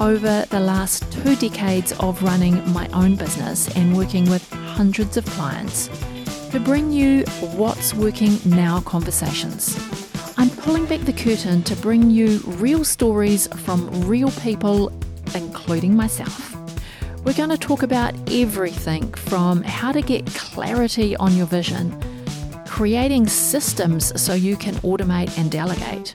over the last two decades of running my own business and working with hundreds of clients to bring you What's Working Now conversations. I'm pulling back the curtain to bring you real stories from real people, including myself. We're going to talk about everything from how to get clarity on your vision, creating systems so you can automate and delegate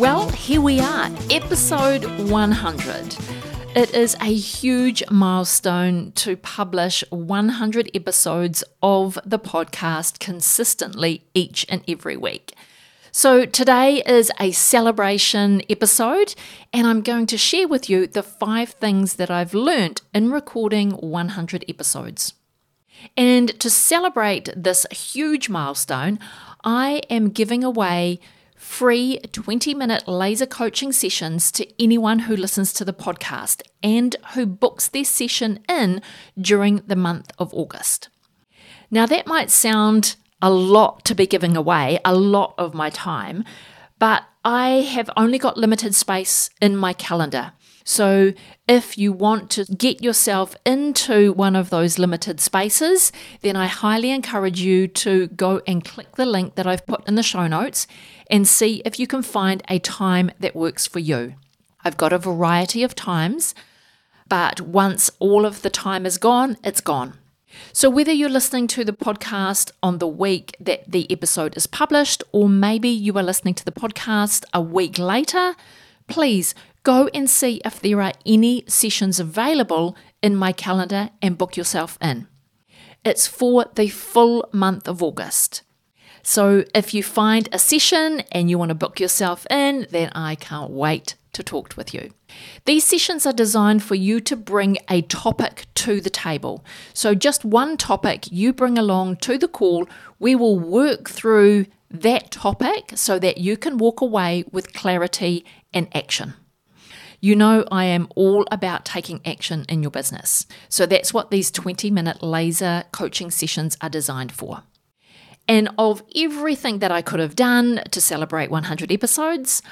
Well, here we are, episode 100. It is a huge milestone to publish 100 episodes of the podcast consistently each and every week. So, today is a celebration episode, and I'm going to share with you the five things that I've learned in recording 100 episodes. And to celebrate this huge milestone, I am giving away free 20 minute laser coaching sessions to anyone who listens to the podcast and who books their session in during the month of August. Now, that might sound a lot to be giving away, a lot of my time, but I have only got limited space in my calendar. So, if you want to get yourself into one of those limited spaces, then I highly encourage you to go and click the link that I've put in the show notes and see if you can find a time that works for you. I've got a variety of times, but once all of the time is gone, it's gone. So, whether you're listening to the podcast on the week that the episode is published, or maybe you are listening to the podcast a week later, please go and see if there are any sessions available in my calendar and book yourself in. It's for the full month of August. So if you find a session and you want to book yourself in, then I can't wait to talk with you. These sessions are designed for you to bring a topic to the table. So, just one topic you bring along to the call, we will work through that topic so that you can walk away with clarity and action. You know, I am all about taking action in your business. So, that's what these 20 minute laser coaching sessions are designed for. And of everything that I could have done to celebrate 100 episodes,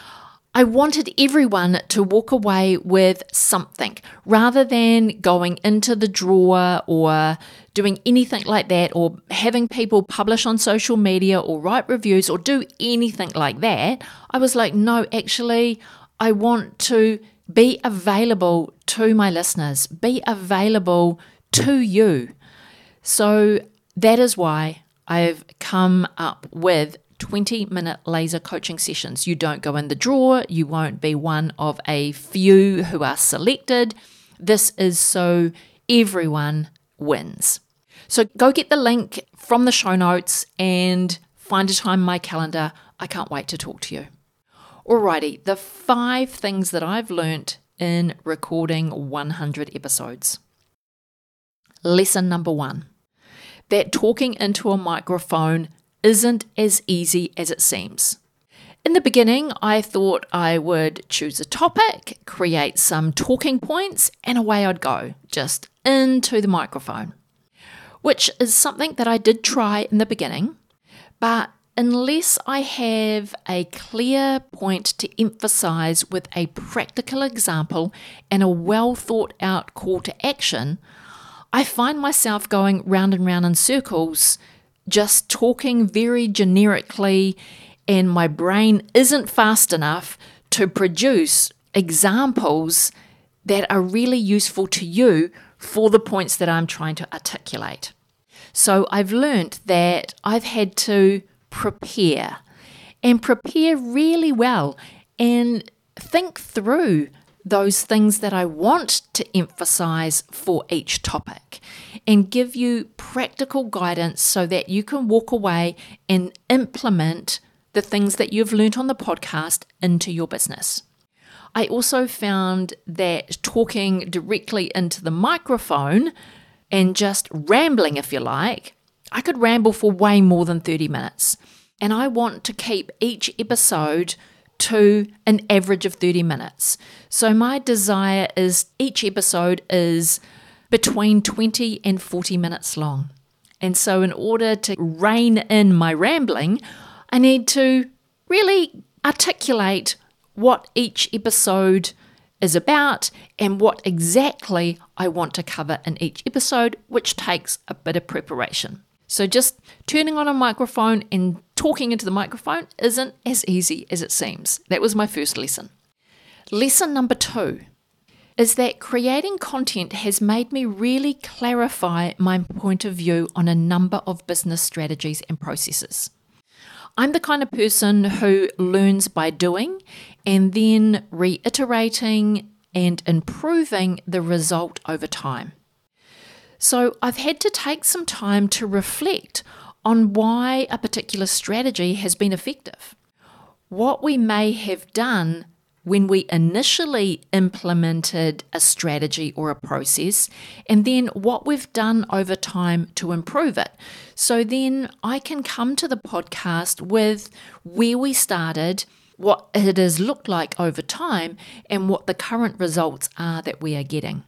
I wanted everyone to walk away with something rather than going into the drawer or doing anything like that or having people publish on social media or write reviews or do anything like that. I was like, no, actually, I want to be available to my listeners, be available to you. So that is why I've come up with 20 minute laser coaching sessions. You don't go in the drawer, you won't be one of a few who are selected. This is so everyone wins. So go get the link from the show notes and find a time in my calendar. I can't wait to talk to you. Alrighty, the five things that I've learnt in recording 100 episodes. Lesson number one that talking into a microphone isn't as easy as it seems. In the beginning, I thought I would choose a topic, create some talking points, and away I'd go, just into the microphone. Which is something that I did try in the beginning, but unless I have a clear point to emphasize with a practical example and a well thought out call to action, I find myself going round and round in circles, just talking very generically, and my brain isn't fast enough to produce examples that are really useful to you for the points that I'm trying to articulate. So I've learned that I've had to prepare and prepare really well and think through those things that I want to emphasize for each topic and give you practical guidance so that you can walk away and implement the things that you've learnt on the podcast into your business. I also found that talking directly into the microphone and just rambling, if you like, I could ramble for way more than 30 minutes. And I want to keep each episode to an average of 30 minutes. So my desire is each episode is between 20 and 40 minutes long. And so, in order to rein in my rambling, I need to really articulate what each episode is about and what exactly I want to cover in each episode, which takes a bit of preparation. So, just turning on a microphone and talking into the microphone isn't as easy as it seems. That was my first lesson. Lesson number two is that creating content has made me really clarify my point of view on a number of business strategies and processes. I'm the kind of person who learns by doing and then reiterating and improving the result over time. So I've had to take some time to reflect on why a particular strategy has been effective. What we may have done when we initially implemented a strategy or a process, and then what we've done over time to improve it. So then I can come to the podcast with where we started, what it has looked like over time, and what the current results are that we are getting.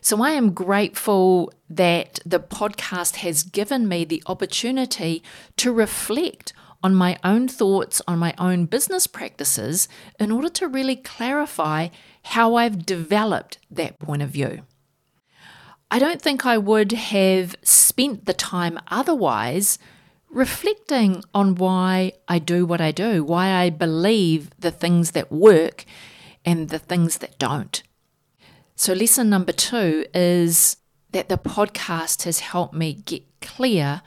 So I am grateful that the podcast has given me the opportunity to reflect on my own thoughts, on my own business practices, in order to really clarify how I've developed that point of view. I don't think I would have spent the time otherwise reflecting on why I do what I do, why I believe the things that work and the things that don't. So, lesson number two is that the podcast has helped me get clear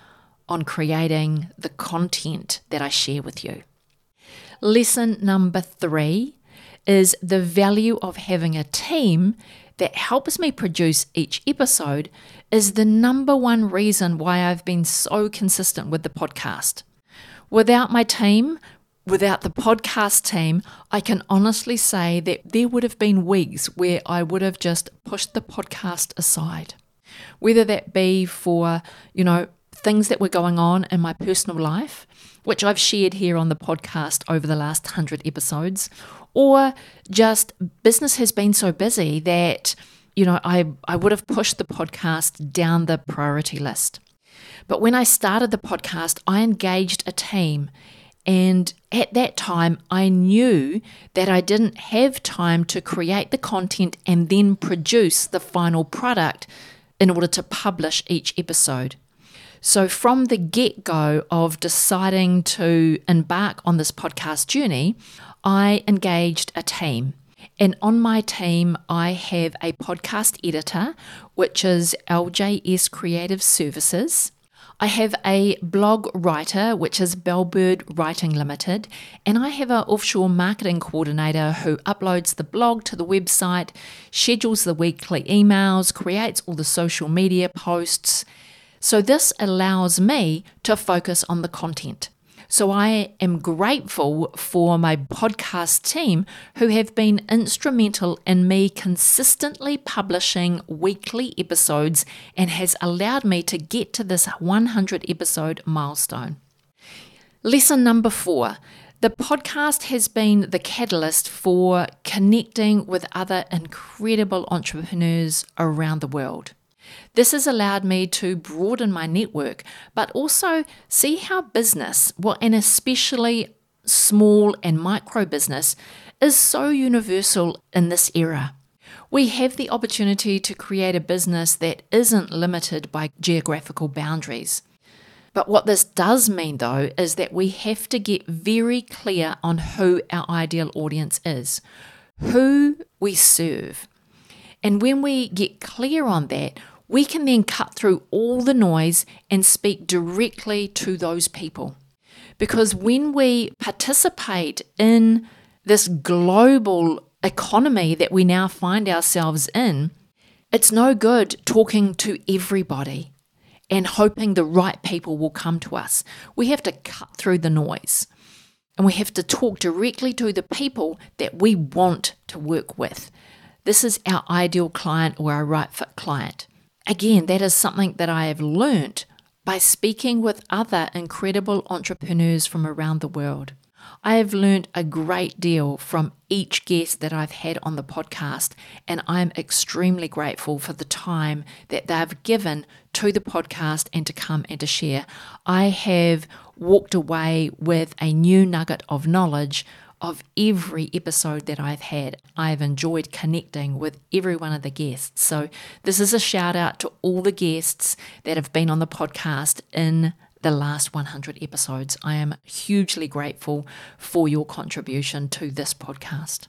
on creating the content that I share with you. Lesson number three is the value of having a team that helps me produce each episode is the number one reason why I've been so consistent with the podcast. Without my team, without the podcast team, I can honestly say that there would have been weeks where I would have just pushed the podcast aside. Whether that be for, you know, things that were going on in my personal life, which I've shared here on the podcast over the last 100 episodes, or just business has been so busy that, you know, I, I would have pushed the podcast down the priority list. But when I started the podcast, I engaged a team. And at that time, I knew that I didn't have time to create the content and then produce the final product in order to publish each episode. So, from the get go of deciding to embark on this podcast journey, I engaged a team. And on my team, I have a podcast editor, which is LJS Creative Services. I have a blog writer, which is Bellbird Writing Limited, and I have an offshore marketing coordinator who uploads the blog to the website, schedules the weekly emails, creates all the social media posts, so this allows me to focus on the content. So I am grateful for my podcast team who have been instrumental in me consistently publishing weekly episodes and has allowed me to get to this 100 episode milestone. Lesson number four the podcast has been the catalyst for connecting with other incredible entrepreneurs around the world. This has allowed me to broaden my network, but also see how business, well, and especially small and micro business, is so universal in this era. We have the opportunity to create a business that isn't limited by geographical boundaries. But what this does mean, though, is that we have to get very clear on who our ideal audience is, who we serve. And when we get clear on that, we can then cut through all the noise and speak directly to those people. Because when we participate in this global economy that we now find ourselves in, it's no good talking to everybody and hoping the right people will come to us. We have to cut through the noise and we have to talk directly to the people that we want to work with. This is our ideal client or our right fit client. Again, that is something that I have learnt by speaking with other incredible entrepreneurs from around the world. I have learned a great deal from each guest that I've had on the podcast, and I'm extremely grateful for the time that they've given to the podcast and to come and to share. I have walked away with a new nugget of knowledge of every episode that I've had. I've enjoyed connecting with every one of the guests. So, this is a shout out to all the guests that have been on the podcast in the last 100 episodes. I am hugely grateful for your contribution to this podcast.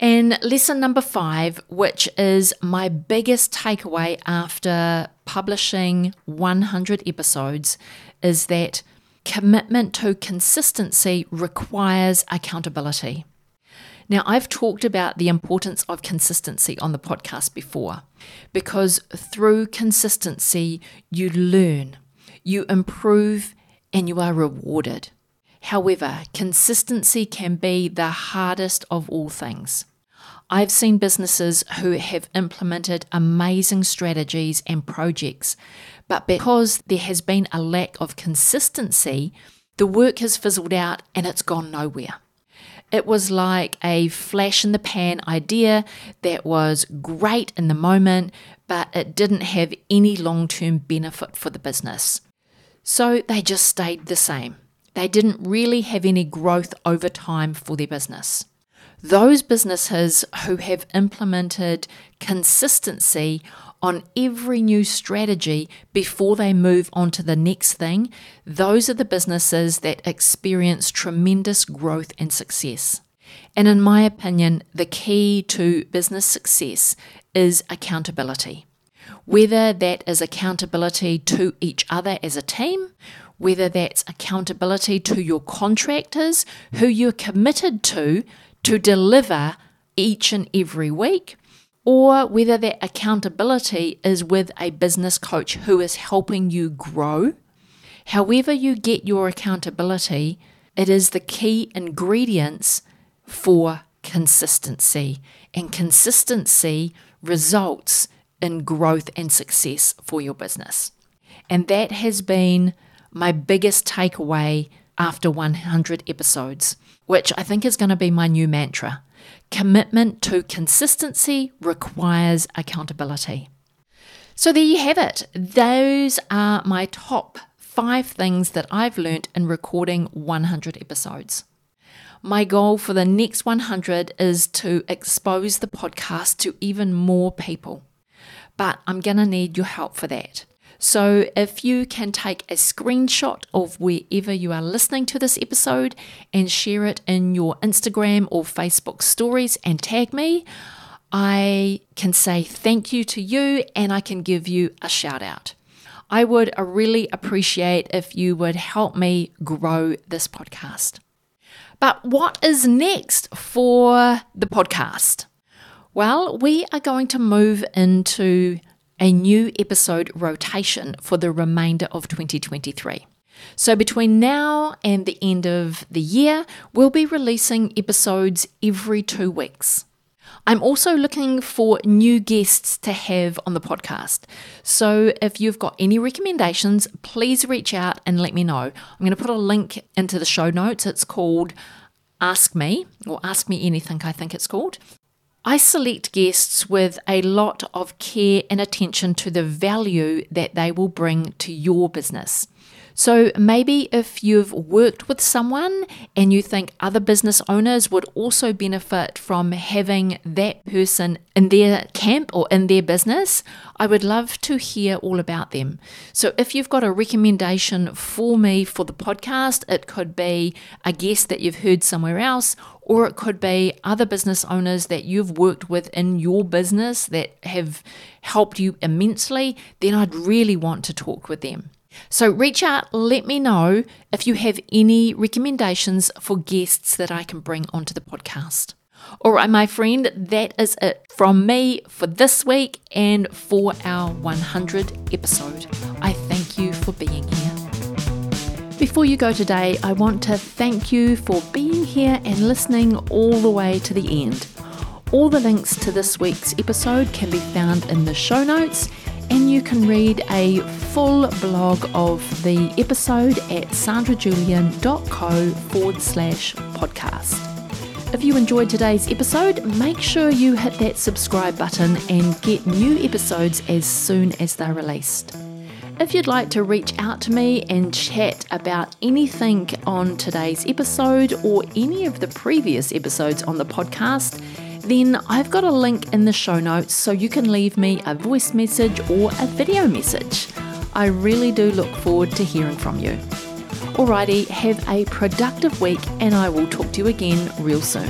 And lesson number five, which is my biggest takeaway after publishing 100 episodes, is that commitment to consistency requires accountability. Now, I've talked about the importance of consistency on the podcast before because through consistency, you learn, you improve, and you are rewarded. However, consistency can be the hardest of all things. I've seen businesses who have implemented amazing strategies and projects, but because there has been a lack of consistency, the work has fizzled out and it's gone nowhere. It was like a flash in the pan idea that was great in the moment, but it didn't have any long term benefit for the business. So they just stayed the same. They didn't really have any growth over time for their business. Those businesses who have implemented consistency on every new strategy before they move on to the next thing, those are the businesses that experience tremendous growth and success. And in my opinion, the key to business success is accountability whether that is accountability to each other as a team, whether that's accountability to your contractors who you're committed to to deliver each and every week, or whether that accountability is with a business coach who is helping you grow. However, you get your accountability, it is the key ingredients for consistency. And consistency results in growth and success for your business. And that has been my biggest takeaway after 100 episodes, which I think is going to be my new mantra. Commitment to consistency requires accountability. So there you have it. Those are my top five things that I've learned in recording 100 episodes. My goal for the next 100 is to expose the podcast to even more people but I'm going to need your help for that. So, if you can take a screenshot of wherever you are listening to this episode and share it in your Instagram or Facebook stories and tag me, I can say thank you to you and I can give you a shout out. I would really appreciate if you would help me grow this podcast. But what is next for the podcast? Well, we are going to move into a new episode rotation for the remainder of 2023. So, between now and the end of the year, we'll be releasing episodes every two weeks. I'm also looking for new guests to have on the podcast. So, if you've got any recommendations, please reach out and let me know. I'm going to put a link into the show notes. It's called Ask Me, or Ask Me Anything, I think it's called. I select guests with a lot of care and attention to the value that they will bring to your business. So maybe if you've worked with someone and you think other business owners would also benefit from having that person in their camp or in their business, I would love to hear all about them. So if you've got a recommendation for me for the podcast, it could be a guest that you've heard somewhere else, or it could be other business owners that you've worked with in your business that have helped you immensely, then I'd really want to talk with them. So reach out, let me know if you have any recommendations for guests that I can bring onto the podcast. All right, my friend, that is it from me for this week and for our 100 episode. I thank you for being here. Before you go today, I want to thank you for being here and listening all the way to the end. All the links to this week's episode can be found in the show notes and you can read a full blog of the episode at sandrajulian.co forward slash podcast. If you enjoyed today's episode, make sure you hit that subscribe button and get new episodes as soon as they're released. If you'd like to reach out to me and chat about anything on today's episode or any of the previous episodes on the podcast, then I've got a link in the show notes so you can leave me a voice message or a video message. I really do look forward to hearing from you. Alrighty, have a productive week and I will talk to you again real soon.